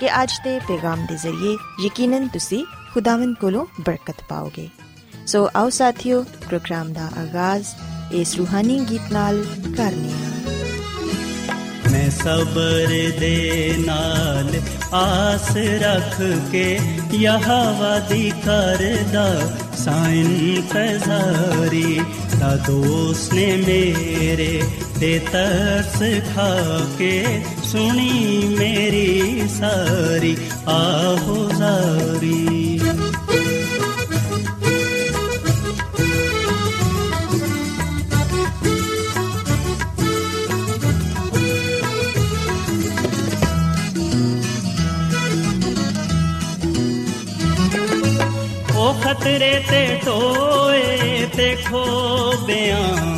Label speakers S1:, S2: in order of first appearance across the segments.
S1: ਕਿ ਅੱਜ ਦੇ ਪੈਗਾਮ ਦੇ ਜ਼ਰੀਏ ਯਕੀਨਨ ਤੁਸੀਂ ਖੁਦਾਵੰਦ ਕੋਲੋਂ ਬਰਕਤ ਪਾਓਗੇ ਸੋ ਆਓ ਸਾਥੀਓ ਪ੍ਰੋਗਰਾਮ ਦਾ ਆਗਾਜ਼ ਇਸ ਰੂਹਾਨੀ ਗੀਤ ਨਾਲ ਕਰਨੇ ਹਾਂ
S2: ਮੈਂ ਸਬਰ ਦੇ ਨਾਲ ਆਸ ਰੱਖ ਕੇ ਯਹਵਾ ਦੀ ਕਰਦਾ ਸਾਇਨ ਫਜ਼ਾਰੀ ਦਾ ਦੋਸਤ ਨੇ ਮੇਰੇ ਤੇ ਤਰਸ ਖਾ ਕੇ ਸੁਣੀ ਮੇਰੀ ਸਾਰੀ, ਆਹੋ ਜ਼ਾਰੀ ਉਹ ਖਤਰੇ ਤੇ ਟੋਏ ਤੇ ਖੋਬਿਆਂ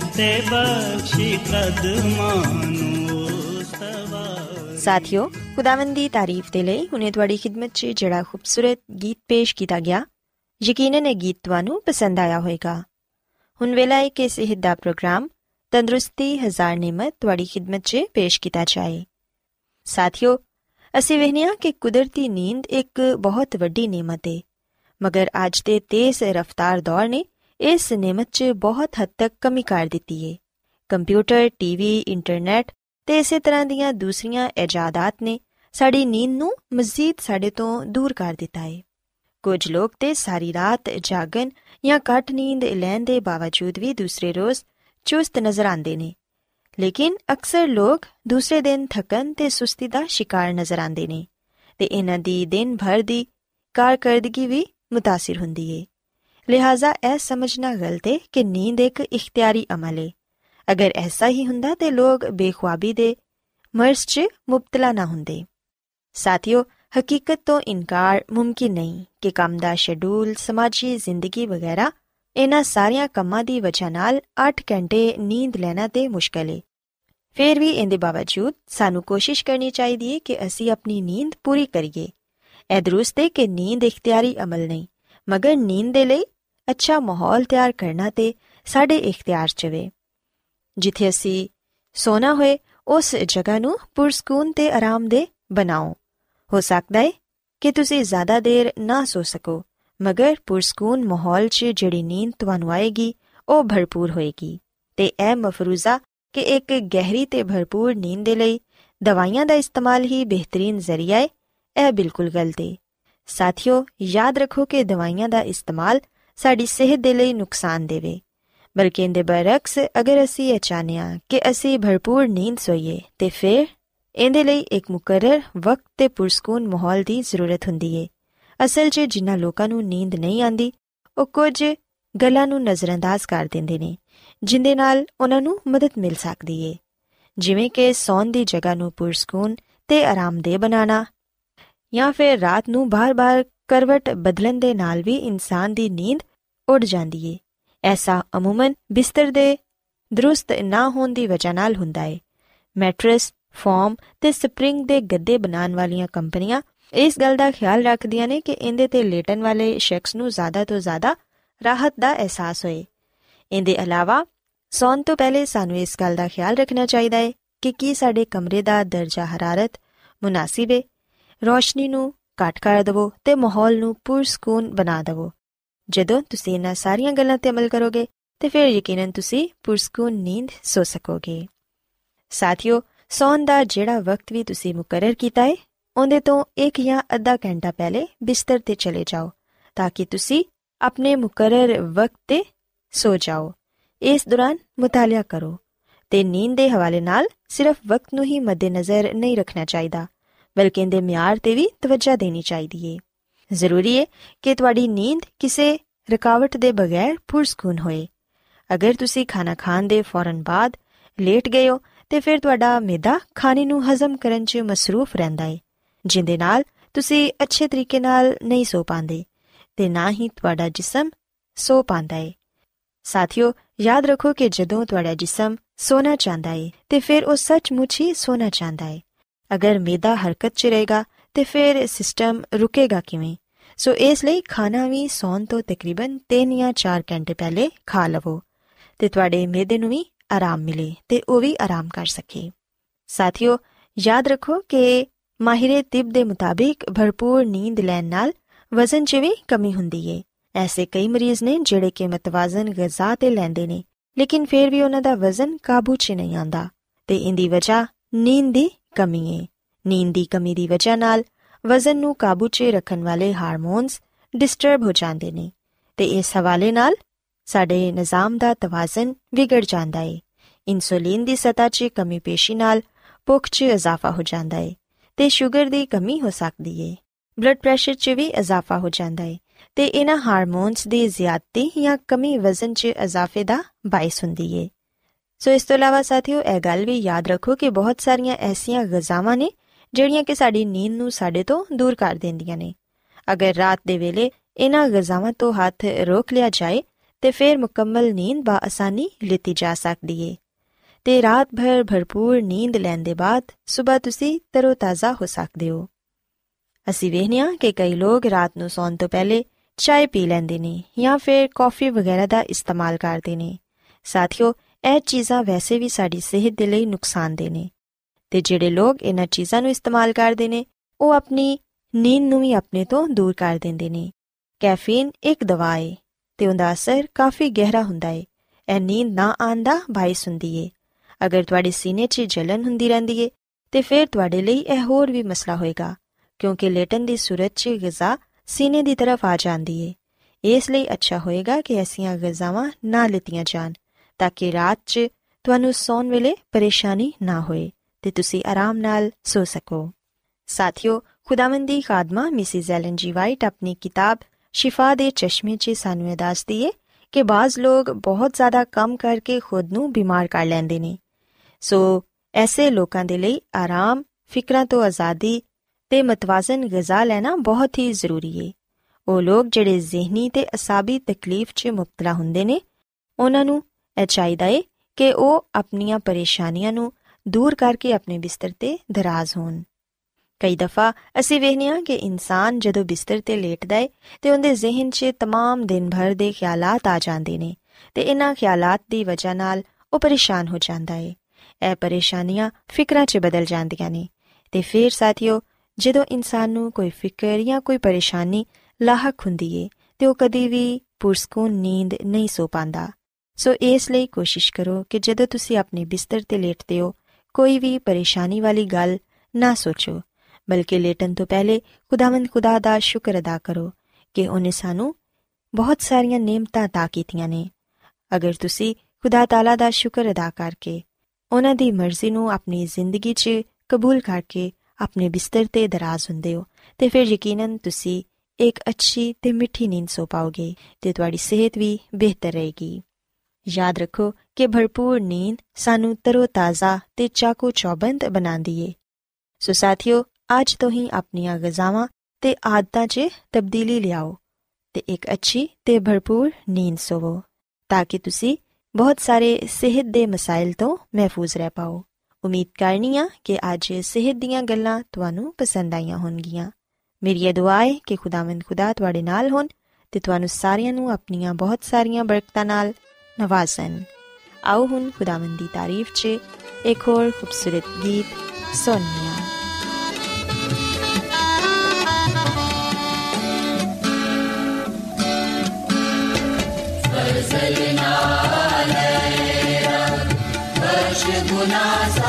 S2: ਤੇ ਬਖਸ਼ੀ ਕਦਮਾਂ ਨੂੰ
S1: ਸਾਥਿਓ ਖੁਦਾਵੰਦ ਦੀ ਤਾਰੀਫ ਦੇ ਲਈ ਹੁਨੇ ਤੁਹਾਡੀ ਖidmat 'ਚ ਜਿਹੜਾ ਖੂਬਸੂਰਤ ਗੀਤ ਪੇਸ਼ ਕੀਤਾ ਗਿਆ ਯਕੀਨਨ ਇਹ ਗੀਤ ਤੁਹਾਨੂੰ ਪਸੰਦ ਆਇਆ ਹੋਵੇਗਾ ਹੁਣ ਵੇਲਾ ਹੈ ਕਿ ਸਿਹਤ ਦਾ ਪ੍ਰੋਗਰਾਮ ਤੰਦਰੁਸਤੀ ਹਜ਼ਾਰ ਨਿਮਤ ਤੁਹਾਡੀ ਖidmat 'ਚ ਪੇਸ਼ ਕੀਤਾ ਜਾਏ ਸਾਥਿਓ ਅਸੀਂ ਵਹਿਨੀਆਂ ਕਿ ਕੁਦਰਤੀ ਨੀਂਦ ਇੱਕ ਬਹੁਤ ਵੱਡੀ ਨੇਮਤ ਹੈ ਮਗਰ ਅੱਜ ਦੇ ਤੇਜ਼ ਰਫ਼ਤਾਰ ਦੌਰ ਨੇ ਇਸ ਨੇਮਤ 'ਚ ਬਹੁਤ ਹੱਦ ਤੱਕ ਕਮੀ ਕਰ ਦਿੱਤੀ ਹੈ ਕੰਪਿਊਟਰ ਟੀਵੀ ਇੰਟਰਨੈਟ ਤੇ ਇਸੇ ਤਰ੍ਹਾਂ ਦੀਆਂ ਦੂਸਰੀਆਂ ਇਜਾਦਾਤ ਨੇ ਸਾਡੀ ਨੀਂਦ ਨੂੰ ਮਜ਼ੀਦ ਸਾਡੇ ਤੋਂ ਦੂਰ ਕਰ ਦਿੱਤਾ ਹੈ ਕੁਝ ਲੋਕ ਤੇ ਸਾਰੀ ਰਾਤ ਜਾਗਣ ਜਾਂ ਘੱਟ ਨੀਂਦ ਲੈਣ ਦੇ ਬਾਵਜੂਦ ਵੀ ਦੂਸਰੇ ਰੋਜ਼ ਚੁਸਤ ਨਜ਼ਰ ਆਉਂਦੇ ਨੇ ਲੇਕਿਨ ਅਕਸਰ ਲੋਕ ਦੂਸਰੇ ਦਿਨ ਥਕਨ ਤੇ ਸੁਸਤੀ ਦਾ ਸ਼ਿਕਾਰ ਨਜ਼ਰ ਆਉਂਦੇ ਨੇ ਤੇ ਇਹਨਾਂ ਦੀ ਦਿਨ ਭਰ ਦੀ ਕਾਰਗਰਦਗੀ ਵੀ متاثر ਹੁੰਦੀ ਏ ਲਿਹਾਜ਼ਾ ਇਹ ਸਮਝਣਾ ਗਲਤ ਏ ਕਿ ਨੀਂਦ ਇੱਕ ਇਖਤਿਆਰੀ ਅਮਲ ਏ। ਅਗਰ ਐਸਾ ਹੀ ਹੁੰਦਾ ਤੇ ਲੋਕ ਬੇਖੁਆਬੀ ਦੇ ਮਰਜ਼ 'ਚ ਮੁਬਤਲਾ ਨਾ ਹੁੰਦੇ। ਸਾਥੀਓ, ਹਕੀਕਤ ਤੋਂ ਇਨਕਾਰ ਮੁਮਕਿਨ ਨਹੀਂ ਕਿ ਕੰਮ ਦਾ ਸ਼ੈਡਿਊਲ, ਸਮਾਜੀ ਜ਼ਿੰਦਗੀ ਵਗੈਰਾ ਇਹਨਾਂ ਸਾਰੀਆਂ ਕੰਮਾਂ ਦੀ ਵਜ੍ਹਾ ਨਾਲ 8 ਘੰਟੇ ਨੀਂਦ ਲੈਣਾ ਤੇ ਮੁਸ਼ਕਲ ਏ। ਫਿਰ ਵੀ ਇਹਦੇ ਬਾਵਜੂਦ ਸਾਨੂੰ ਕੋਸ਼ਿਸ਼ ਕਰਨੀ ਚਾਹੀਦੀ ਹੈ ਕਿ ਅਸੀਂ ਆਪਣੀ ਨੀਂਦ ਪੂਰੀ ਕਰੀਏ। ਇਹ ਦਰੁਸਤ ਏ ਕਿ ਨੀਂਦ ਇਖਤਿਆਰੀ ਅਮਲ ਨਹੀਂ, ਮਗਰ ਨੀਂਦ ਦੇ ਲਈ ਅੱਛਾ ਮਾਹੌਲ ਤਿਆਰ ਕਰਨਾ ਤੇ ਸਾਡੇ ਇਖਤਿਆਰ 'ਚ ਵੇ। ਜਿੱਥੇ ਅਸੀਂ ਸੋਣਾ ਹੋਏ, ਉਸ ਜਗ੍ਹਾ ਨੂੰ ਪੁਰਸਕੂਨ ਤੇ ਆਰਾਮਦੇ ਬਣਾਓ। ਹੋ ਸਕਦਾ ਹੈ ਕਿ ਤੁਸੀਂ ਜ਼ਿਆਦਾ ਦੇਰ ਨਾ ਸੋ ਸਕੋ, ਮਗਰ ਪੁਰਸਕੂਨ ਮਾਹੌਲ 'ਚ ਜਿਹੜੀ ਨੀਂਦ ਤੁਹਾਨੂੰ ਆਏਗੀ, ਉਹ ਭਰਪੂਰ ਹੋਏਗੀ। ਤੇ ਇਹ ਮਫਰੂਜ਼ਾ ਕਿ ਇੱਕ ਗਹਿਰੀ ਤੇ ਭਰਪੂਰ ਨੀਂਦ ਦੇ ਲਈ ਦਵਾਈਆਂ ਦਾ ਇਸਤੇਮਾਲ ਹੀ ਬਿਹਤਰੀਨ ਜ਼ਰੀਆ ਹੈ ਇਹ ਬਿਲਕੁਲ ਗਲਤ ਹੈ ਸਾਥੀਓ, ਯਾਦ ਰੱਖੋ ਕਿ ਦਵਾਈਆਂ ਦਾ ਇਸਤੇਮਾਲ ਸਾਡੀ ਸਿਹਤ ਦੇ ਲਈ ਨੁਕਸਾਨ ਦੇਵੇ। ਬਲਕਿ ਇਹਦੇ ਬਰਕਸ ਅਗਰ ਅਸੀਂ ਇਹ ਚਾਹਨੇ ਆ ਕਿ ਅਸੀਂ ਭਰਪੂਰ ਨੀਂਦ ਸੋਈਏ, ਤੇ ਫਿਰ ਇਹਦੇ ਲਈ ਇੱਕ ਮੁਕਰਰ ਵਕਤ ਤੇ ਪੁਰਸਕੂਨ ਮਾਹੌਲ ਦੀ ਜ਼ਰੂਰਤ ਹੁੰਦੀ ਏ। ਅਸਲ 'ਚ ਜਿਨ੍ਹਾਂ ਲੋਕਾਂ ਨੂੰ ਨੀਂਦ ਨਹੀਂ ਆਂਦੀ ਉਹ ਕੁਝ ਗੱਲਾਂ ਨੂੰ ਨਜ਼ਰਅੰਦਾਜ਼ ਕਰ ਦਿੰਦੇ ਨੇ, ਜਿੰਦੇ ਨਾਲ ਉਹਨਾਂ ਨੂੰ ਮਦਦ ਮਿਲ ਸਕਦੀ ਏ। ਜਿਵੇਂ ਕਿ ਸੌਣ ਦੀ ਜਗ੍ਹਾ ਨੂੰ ਪੁਰਸਕੂਨ ਤੇ ਆਰਾਮਦੇਹ ਬਣਾਉਣਾ, ਜਾਂ ਫਿਰ ਰਾਤ ਨੂੰ ਬਾਰ-ਬਾਰ ਕਰਵਟ ਬਦਲਣ ਦੇ ਨਾਲ ਵੀ ਇਨਸਾਨ ਦੀ ਨੀਂਦ ਉੱਡ ਜਾਂਦੀ ਏ। ਐਸਾ ਅਮੂਮਨ ਬਿਸਤਰ ਦੇ ਦਰੁਸਤ ਨਾ ਹੋਣ ਦੀ ਵਜ੍ਹਾ ਨਾਲ ਹੁੰਦਾ ਏ। ਮੈਟ੍ਰੈਸ, ਫੋਮ ਤੇ ਸਪਰਿੰਗ ਦੇ ਗੱਦੇ ਬਣਾਉਣ ਵਾਲੀਆਂ ਕੰਪਨੀਆਂ ਇਸ ਗੱਲ ਦਾ ਖਿਆਲ ਰੱਖਦੀਆਂ ਨੇ ਕਿ ਇਹਦੇ ਤੇ ਲੇਟਣ ਵਾਲੇ ਸ਼ਖਸ ਨੂੰ ਜ਼ਿਆਦਾ ਤੋਂ ਜ਼ਿਆਦਾ ਰਾਹਤ ਦਾ ਅਹਿਸਾਸ ਹੋਏ। ਇਹਦੇ ਇਲਾਵਾ ਸੌਣ ਤੋਂ ਪਹਿਲੇ ਸਾਨੂੰ ਇਸ ਗੱਲ ਦਾ ਖਿਆਲ ਰੱਖਣਾ ਚਾਹੀਦਾ ਹੈ ਕਿ ਕੀ ਸਾਡੇ ਕਮਰੇ ਦਾ ਦਰਜਾ ਹਰਾਰਤ ਮੁਨਾਸਿਬ ਹੈ ਰੋਸ਼ਨੀ ਨੂੰ ਘੱਟ ਕਰ ਦਿਵੋ ਤੇ ਮਾਹੌਲ ਨੂੰ ਪੁਰਸਕੂਨ ਬਣਾ ਦਿਵੋ। ਜਦੋਂ ਤੁਸੀਂ ਇਹਨਾਂ ਸਾਰੀਆਂ ਗੱਲਾਂ ਤੇ ਅਮਲ ਕਰੋਗੇ, ਤੇ ਫਿਰ ਯਕੀਨਨ ਤੁਸੀਂ ਪੁਰਸਕੂਨ ਨੀਂਦ ਸੋ ਸਕੋਗੇ। ਸਾਥੀਓ, ਸੌਣ ਦਾ ਜਿਹੜਾ ਵਕਤ ਵੀ ਤੁਸੀਂ ਮੁਕਰਰ ਕੀਤਾ ਹੈ ਉਹਦੇ ਤੋਂ 1 ਜਾਂ ਅੱਧਾ ਘੰਟਾ ਪਹਿਲੇ ਬਿਸਤਰ ਤੇ ਚਲੇ ਜਾਓ, ਤਾਂ ਕਿ ਤੁਸੀਂ ਆਪਣੇ ਮੁਕਰਰ ਵਕਤ ਤੇ ਸੋ ਜਾਓ। ਇਸ ਦੌਰਾਨ ਮੁਤਾਲਿਆ ਕਰੋ, ਤੇ ਨੀਂਦ ਦੇ ਹਵਾਲੇ ਨਾਲ ਸਿਰਫ ਵਕਤ ਨੂੰ ਹੀ ਮੱਦੇਨਜ਼ਰ ਨਹੀਂ ਰੱਖਣਾ ਚਾਹੀਦਾ, ਬਲਕਿ ਇਹਦੇ ਮਿਆਰ ਤੇ ਵੀ ਤਵੱਜਾ ਦੇਣੀ ਚਾਹੀਦੀ ਏ। ਜ਼ਰੂਰੀ ਏ ਕਿ ਤੁਹਾਡੀ ਨੀਂਦ ਕਿਸੇ ਰੁਕਾਵਟ ਦੇ ਬਗੈਰ ਪੁਰਸਕੂਨ ਹੋਏ। ਅਗਰ ਤੁਸੀਂ ਖਾਣਾ ਖਾਣ ਦੇ ਫੌਰਨ ਬਾਅਦ ਲੇਟ ਗਏ ਹੋ, ਤੇ ਫਿਰ ਤੁਹਾਡਾ ਮਿਹਦਾ ਖਾਣੇ ਨੂੰ ਹਜ਼ਮ ਕਰਨ 'ਚ ਮਸਰੂਫ ਰਹਿੰਦਾ ਏ, ਜਿੰਦੇ ਨਾਲ ਤੁਸੀਂ ਅੱਛੇ ਤਰੀਕੇ ਨਾਲ ਨਹੀਂ ਸੋ ਪਾਉਂਦੇ, ਤੇ ਨਾ ਹੀ ਤੁਹਾਡਾ ਜਿਸਮ ਸੋ ਪਾਉਂਦਾ ਏ। ਸਾਥੀਓ, ਯਾਦ ਰੱਖੋ ਕਿ ਜਦੋਂ ਤੁਹਾਡਾ ਜਿਸਮ ਸੋਣਾ ਚਾਹੁੰਦਾ ਏ, ਤੇ ਫਿਰ ਉਹ ਸੱਚਮੁੱਚ ਹੀ ਸੋਣਾ ਚਾਹੁੰਦਾ ਏ। ਅਗਰ ਮਿਹਦਾ ਹਰਕਤ 'ਚ ਰਹੇਗਾ, ਤੇ ਫਿਰ ਸਿਸਟਮ ਰੁਕੇਗਾ ਕਿਵੇਂ? ਸੋ ਇਸ ਲਈ ਖਾਣਾ ਵੀ ਸੌਣ ਤੋਂ ਤਕਰੀਬਨ 3 ਜਾਂ 4 ਘੰਟੇ ਪਹਿਲੇ ਖਾ ਲਵੋ ਤੇ ਤੁਹਾਡੇ ਮਿਹਦੇ ਨੂੰ ਵੀ ਆਰਾਮ ਮਿਲੇ ਤੇ ਉਹ ਵੀ ਆਰਾਮ ਕਰ ਸਕੇ। ਸਾਥੀਓ, ਯਾਦ ਰੱਖੋ ਕਿ ਮਾਹਿਰੇ ਤਿਬ ਦੇ ਮੁਤਾਬਿਕ ਭਰਪੂਰ ਨੀਂਦ ਲੈਣ ਨਾਲ ਵਜ਼ਨ 'ਚ ਵੀ ਕਮੀ ਹੁੰਦੀ ਏ। ਐਸੇ ਕਈ ਮਰੀਜ਼ ਨੇ ਜਿਹੜੇ ਕਿ ਮਤਵਾਜ਼ਨ ਗਿਜ਼ਾ ਤੇ ਲੈਂਦੇ ਨੇ, ਲੇਕਿਨ ਫਿਰ ਵੀ ਉਹਨਾਂ ਦਾ ਵਜ਼ਨ ਕਾਬੂ 'ਚ ਨਹੀਂ ਆਂਦਾ ਤੇ ਇੰਦੀ ਵਜ੍ਹਾ ਨੀਂਦ ਦੀ ਕਮੀ ਏ। ਨੀਂਦ ਦੀ ਕਮੀ ਦੀ ਵਜ੍ਹਾ ਨਾਲ ਵਜ਼ਨ ਨੂੰ ਕਾਬੂ 'ਚ ਰੱਖਣ ਵਾਲੇ ਹਾਰਮੋਨਸ ਡਿਸਟਰਬ ਹੋ ਜਾਂਦੇ ਨੇ ਤੇ ਇਸ ਹਵਾਲੇ ਨਾਲ ਸਾਡੇ ਨਿਜ਼ਾਮ ਦਾ ਤਵਾਜ਼ਨ ਵਿਗੜ ਜਾਂਦਾ ਏ। ਇਨਸੂਲਿਨ ਦੀ ਸਤਾ 'ਚ ਕਮੀ ਪੇਸ਼ੀ ਨਾਲ ਭੁੱਖ 'ਚ ਇਜ਼ਾਫਾ ਹੋ ਜਾਂਦਾ ਏ ਤੇ ਸ਼ੂਗਰ ਦੀ ਕਮੀ ਹੋ ਸਕਦੀ ਏ। ਬਲੱਡ ਪ੍ਰੈਸ਼ਰ 'ਚ ਵੀ ਇਜ਼ਾਫਾ ਹੋ ਜਾਂਦਾ ਏ ਤੇ ਇਹਨਾਂ ਹਾਰਮੋਨਸ ਦੀ ਜ਼ਿਆਦਤੀ ਜਾਂ ਕਮੀ ਵਜ਼ਨ 'ਚ ਇਜ਼ਾਫੇ ਦਾ ਬਾਇਸ ਹੁੰਦੀ ਏ। ਸੋ ਇਸ ਤੋਂ ਇਲਾਵਾ ਸਾਥੀਓ, ਇਹ ਗੱਲ ਵੀ ਯਾਦ ਰੱਖੋ ਕਿ ਬਹੁਤ ਸਾਰੀਆਂ ਐਸੀਆਂ ਗਜ਼ਾਵਾਂ ਨੇ ਜਿਹੜੀਆਂ ਕਿ ਸਾਡੀ ਨੀਂਦ ਨੂੰ ਸਾਡੇ ਤੋਂ ਦੂਰ ਕਰ ਦਿੰਦੀਆਂ ਨੇ। ਅਗਰ ਰਾਤ ਦੇ ਵੇਲੇ ਇਹਨਾਂ ਗਜ਼ਾਵਾਂ ਤੋਂ ਹੱਥ ਰੋਕ ਲਿਆ ਜਾਏ, ਤੇ ਫਿਰ ਮੁਕੰਮਲ ਨੀਂਦ ਬਾ ਆਸਾਨੀ ਲਿੱਤੀ ਜਾ ਸਕਦੀ ਏ। ਤੇ ਰਾਤ ਭਰ ਭਰਪੂਰ ਨੀਂਦ ਲੈਣ ਦੇ ਬਾਅਦ ਸਵੇਰ ਤੁਸੀਂ ਤਰੋਤਾਜ਼ਾ ਹੋ ਸਕਦੇ ਹੋ। ਅਸੀਂ ਵੇਖਿਆ ਕਿ ਕਈ ਲੋਕ ਰਾਤ ਨੂੰ ਸੌਣ ਤੋਂ ਪਹਿਲੇ ਚਾਹ ਪੀ ਲੈਂਦੇ ਨੇ ਜਾਂ ਫਿਰ ਕਾਫੀ ਵਗੈਰਾ ਦਾ ਇਸਤੇਮਾਲ ਕਰਦੇ ਨੇ। ਸਾਥੀਓ, ਇਹ ਚੀਜ਼ਾਂ ਵੈਸੇ ਵੀ ਸਾਡੀ ਸਿਹਤ ਦੇ ਲਈ ਨੁਕਸਾਨਦੇ ਨੇ। ਤੇ ਜਿਹੜੇ ਲੋਕ ਇਹਨਾਂ ਚੀਜ਼ਾਂ ਨੂੰ ਇਸਤੇਮਾਲ ਕਰਦੇ ਨੇ, ਉਹ ਆਪਣੀ ਨੀਂਦ ਨੂੰ ਵੀ ਆਪਣੇ ਤੋਂ ਦੂਰ ਕਰ ਦਿੰਦੇ ਨੇ। ਕੈਫੀਨ ਇੱਕ ਦਵਾ ਹੈ ਤੇ ਉਹਦਾ ਅਸਰ ਕਾਫੀ ਗਹਿਰਾ ਹੁੰਦਾ ਹੈ ਇਹ ਨੀਂਦ ਨਾ ਆਂਦਾ ਬਾਇਸ ਹੁੰਦੀ ਏ। ਅਗਰ ਤੁਹਾਡੇ ਸੀਨੇ 'ਚ ਜਲਨ ਹੁੰਦੀ ਰਹਿੰਦੀ ਏ, ਤੇ ਫਿਰ ਤੁਹਾਡੇ ਲਈ ਇਹ ਹੋਰ ਵੀ ਮਸਲਾ ਹੋਏਗਾ, ਕਿਉਂਕਿ ਲੇਟਨ ਦੀ ਸੂਰਤ 'ਚ ਗਿਜ਼ਾ ਸੀਨੇ ਦੀ ਤਰਫ ਆ ਜਾਂਦੀ ਏ। ਇਸ ਲਈ ਅੱਛਾ ਹੋਏਗਾ ਕਿ ਐਸੀਆਂ ਗਿਜ਼ਾਵਾਂ ਨਾ ਲਿੱਤੀਆਂ ਜਾਣ, ਤਾਂ ਕਿ ਰਾਤ 'ਚ ਤੁਹਾਨੂੰ ਸੌਣ ਵੇਲੇ ਪਰੇਸ਼ਾਨੀ ਨਾ ਹੋਏ। ਤੇ ਤੁਸੀਂ ਆਰਾਮ ਨਾਲ ਸੋ ਸਕੋ। ਸਾਥਿਓ, ਖੁਦਾਵੰਦੀ ਖਾਦਮਾ, ਮਿਸਿਸ ਐਲਨ ਜੀ ਵਾਈਟ, ਆਪਣੀ ਕਿਤਾਬ ਸ਼ਿਫਾ ਦੇ ਚਸ਼ਮੇ 'ਚ ਸਾਨੂੰ ਇਹ ਦੱਸਦੀ ਏ ਕਿ ਬਾਜ਼ ਲੋਕ ਬਹੁਤ ਜ਼ਿਆਦਾ ਕੰਮ ਕਰਕੇ ਖੁਦ ਨੂੰ ਬਿਮਾਰ ਕਰ ਲੈਂਦੇ ਨੇ। ਸੋ ਐਸੇ ਲੋਕਾਂ ਦੇ ਲਈ ਆਰਾਮ, ਫਿਕਰਾਂ ਤੋਂ ਆਜ਼ਾਦੀ ਤੇ ਮਤਵਾਜ਼ਨ ਗਿਜ਼ਾ ਲੈਣਾ ਬਹੁਤ ਹੀ ਜ਼ਰੂਰੀ ਏ। ਉਹ ਲੋਕ ਜਿਹੜੇ ਜ਼ਿਹਨੀ ਤੇ ਅਸਾਬੀ ਤਕਲੀਫ 'ਚ ਮੁਬਤਲਾ ਹੁੰਦੇ ਨੇ, ਉਹਨਾਂ ਨੂੰ ਇਹ ਚਾਹੀਦਾ ਏ ਕਿ ਉਹ ਆਪਣੀਆਂ ਪਰੇਸ਼ਾਨੀਆਂ ਨੂੰ ਦੂਰ ਕਰਕੇ ਆਪਣੇ ਬਿਸਤਰ ਤੇ ਦਰਾਜ਼ ਹੋਣ ਕਈ ਦਫਾ ਅਸੀਂ ਵੇਖਨੀਆ ਕਿ ਇਨਸਾਨ ਜਦੋਂ ਬਿਸਤਰ ਤੇ ਲੇਟਦਾ ਏ ਤੇ ਉਹਦੇ ਜ਼ਿਹਨ 'ਚ तमाम ਦਿਨ ਭਰ ਦੇ ਖਿਆਲਾਤ ਆ ਜਾਂਦੇ ਨੇ ਤੇ ਇਹਨਾਂ ਖਿਆਲਾਤ ਦੀ ਵਜ੍ਹਾ ਨਾਲ ਉਹ ਪਰੇਸ਼ਾਨ ਹੋ ਜਾਂਦਾ ਏ ਇਹ ਪਰੇਸ਼ਾਨੀਆਂ ਫਿਕਰਾਂ 'ਚ ਬਦਲ ਜਾਂਦੀਆਂ ਨੇ ਤੇ ਫਿਰ ਸਾਥੀਓ ਜਦੋਂ ਇਨਸਾਨ ਨੂੰ ਕੋਈ ਫਿਕਰ ਜਾਂ ਕੋਈ ਪਰੇਸ਼ਾਨੀ ਲਾਹਕ ਹੁੰਦੀ ਏ ਤੇ ਉਹ ਕਦੀ ਵੀ ਪੁਰਸਕੂਨ ਨੀਂਦ ਨਹੀਂ ਸੋ ਪਾਂਦਾ ਸੋ ਇਸ ਲਈ ਕੋਸ਼ਿਸ਼ ਕਰੋ ਕਿ ਜਦੋਂ ਤੁਸੀਂ ਆਪਣੇ ਬਿਸਤਰ ਤੇ ਲੇਟਦੇ ਹੋ ਕੋਈ ਵੀ ਪਰੇਸ਼ਾਨੀ ਵਾਲੀ ਗੱਲ ਨਾ ਸੋਚੋ ਬਲਕਿ ਲੇਟਣ ਤੋਂ ਪਹਿਲੇ ਖੁਦਾਵੰਦ ਖੁਦਾ ਦਾ ਸ਼ੁਕਰ ਅਦਾ ਕਰੋ ਕਿ ਉਹਨੇ ਸਾਨੂੰ ਬਹੁਤ ਸਾਰੀਆਂ ਨੇਮਤਾਂ ਤਾ ਕੀਤੀਆਂ ਨੇ ਅਗਰ ਤੁਸੀਂ ਖੁਦਾ ਤਾਲਾ ਦਾ ਸ਼ੁਕਰ ਅਦਾ ਕਰਕੇ ਉਹਨਾਂ ਦੀ ਮਰਜ਼ੀ ਨੂੰ ਆਪਣੀ ਜ਼ਿੰਦਗੀ 'ਚ ਕਬੂਲ ਕਰਕੇ ਆਪਣੇ ਬਿਸਤਰ ਤੇ ਦਰਾਜ਼ ਹੁੰਦੇ ਹੋ ਤੇ ਫਿਰ ਯਕੀਨਨ ਤੁਸੀਂ ਇੱਕ ਅੱਛੀ ਤੇ ਮਿੱਠੀ ਨੀਂਦ ਸੋ ਪਾਓਗੇ ਤੇ ਤੁਹਾਡੀ ਸਿਹਤ ਵੀ ਬਿਹਤਰ ਰਹੇਗੀ ਯਾਦ ਰੱਖੋ ਕਿ ਭਰਪੂਰ ਨੀਂਦ ਸਾਨੂੰ ਤਰੋਤਾਜ਼ਾ ਤੇ ਚਾਕੂ ਚੌਬੰਦ ਬਣਾਉਂਦੀ ਏ ਸੋ ਸਾਥੀਓ, ਅੱਜ ਤੋਂ ਹੀ ਆਪਣੀਆਂ ਗਜ਼ਾਵਾਂ ਤੇ ਆਦਤਾਂ 'ਚ ਤਬਦੀਲੀ ਲਿਆਓ ਤੇ ਇੱਕ ਅੱਛੀ ਤੇ ਭਰਪੂਰ ਨੀਂਦ ਸੋਵੋ, ਤਾਂ ਕਿ ਤੁਸੀਂ ਬਹੁਤ ਸਾਰੇ ਸਿਹਤ ਦੇ ਮਸਾਇਲ ਤੋਂ ਮਹਿਫੂਜ਼ ਰਹਿ ਪਾਓ। ਉਮੀਦ ਕਰਨੀ ਆ ਕਿ ਅੱਜ ਸਿਹਤ ਦੀਆਂ ਗੱਲਾਂ ਤੁਹਾਨੂੰ ਪਸੰਦ ਆਈਆਂ ਹੋਣਗੀਆਂ। ਮੇਰੀ ਇਹ ਦੁਆ ਹੈ ਕਿ ਖੁਦਾਵੰਦ ਖੁਦਾ ਤੁਹਾਡੇ ਨਾਲ ਹੋਣ ਤੇ ਤੁਹਾਨੂੰ ਸਾਰਿਆਂ ਨੂੰ ਆਪਣੀਆਂ ਬਹੁਤ ਸਾਰੀਆਂ ਬਰਕਤਾਂ ਨਾਲ ਨਵਾਜ਼ਨ
S3: او هن خداوندی تعریف چه؟ ایک اور خوبصورت گیت سونیا.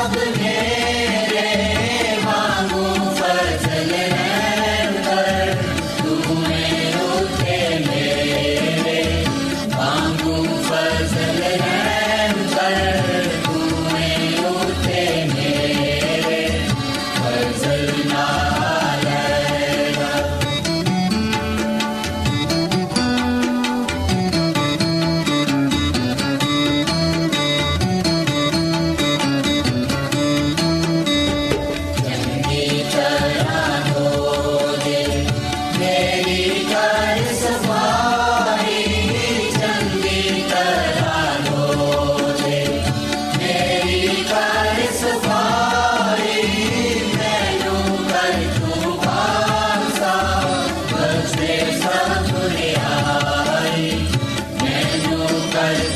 S3: رب Bye.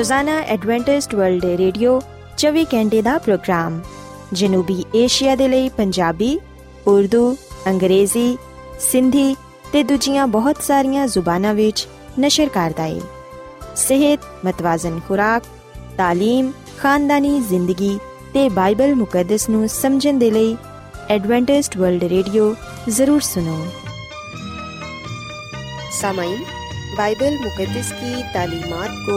S1: ਰੋਜ਼ਾਨਾ ਐਡਵੈਂਟਿਸਟ ਵਰਲਡ ਵੇ ਰੇਡੀਓ 24 ਘੰਟੇ ਦਾ ਪ੍ਰੋਗਰਾਮ, ਜਨੂਬੀ ਏਸ਼ੀਆ ਦੇ ਲਈ ਪੰਜਾਬੀ, ਉਰਦੂ, ਅੰਗਰੇਜ਼ੀ, ਸਿੰਧੀ ਤੇ ਦੂਜੀਆਂ ਬਹੁਤ ਸਾਰੀਆਂ ਜ਼ੁਬਾਨਾਂ ਵਿੱਚ ਨਸ਼ਰ ਕਰਦਾ ਹੈ ਸਿਹਤ, ਮਤਵਾਜ਼ਨ ਖੁਰਾਕ تعلیم ਖਾਨਦਾਨੀ ਜ਼ਿੰਦਗੀ ਤੇ ਬਾਈਬਲ ਮੁਕੱਦਸ ਨੂੰ ਸਮਝਣ ਦੇ ਲਈ ਐਡਵੈਂਟਿਸਟ ਵਰਲਡ ਰੇਡੀਓ ਜ਼ਰੂਰ ਸੁਨੋ سامعین بائبل مقدس کی تعلیمات کو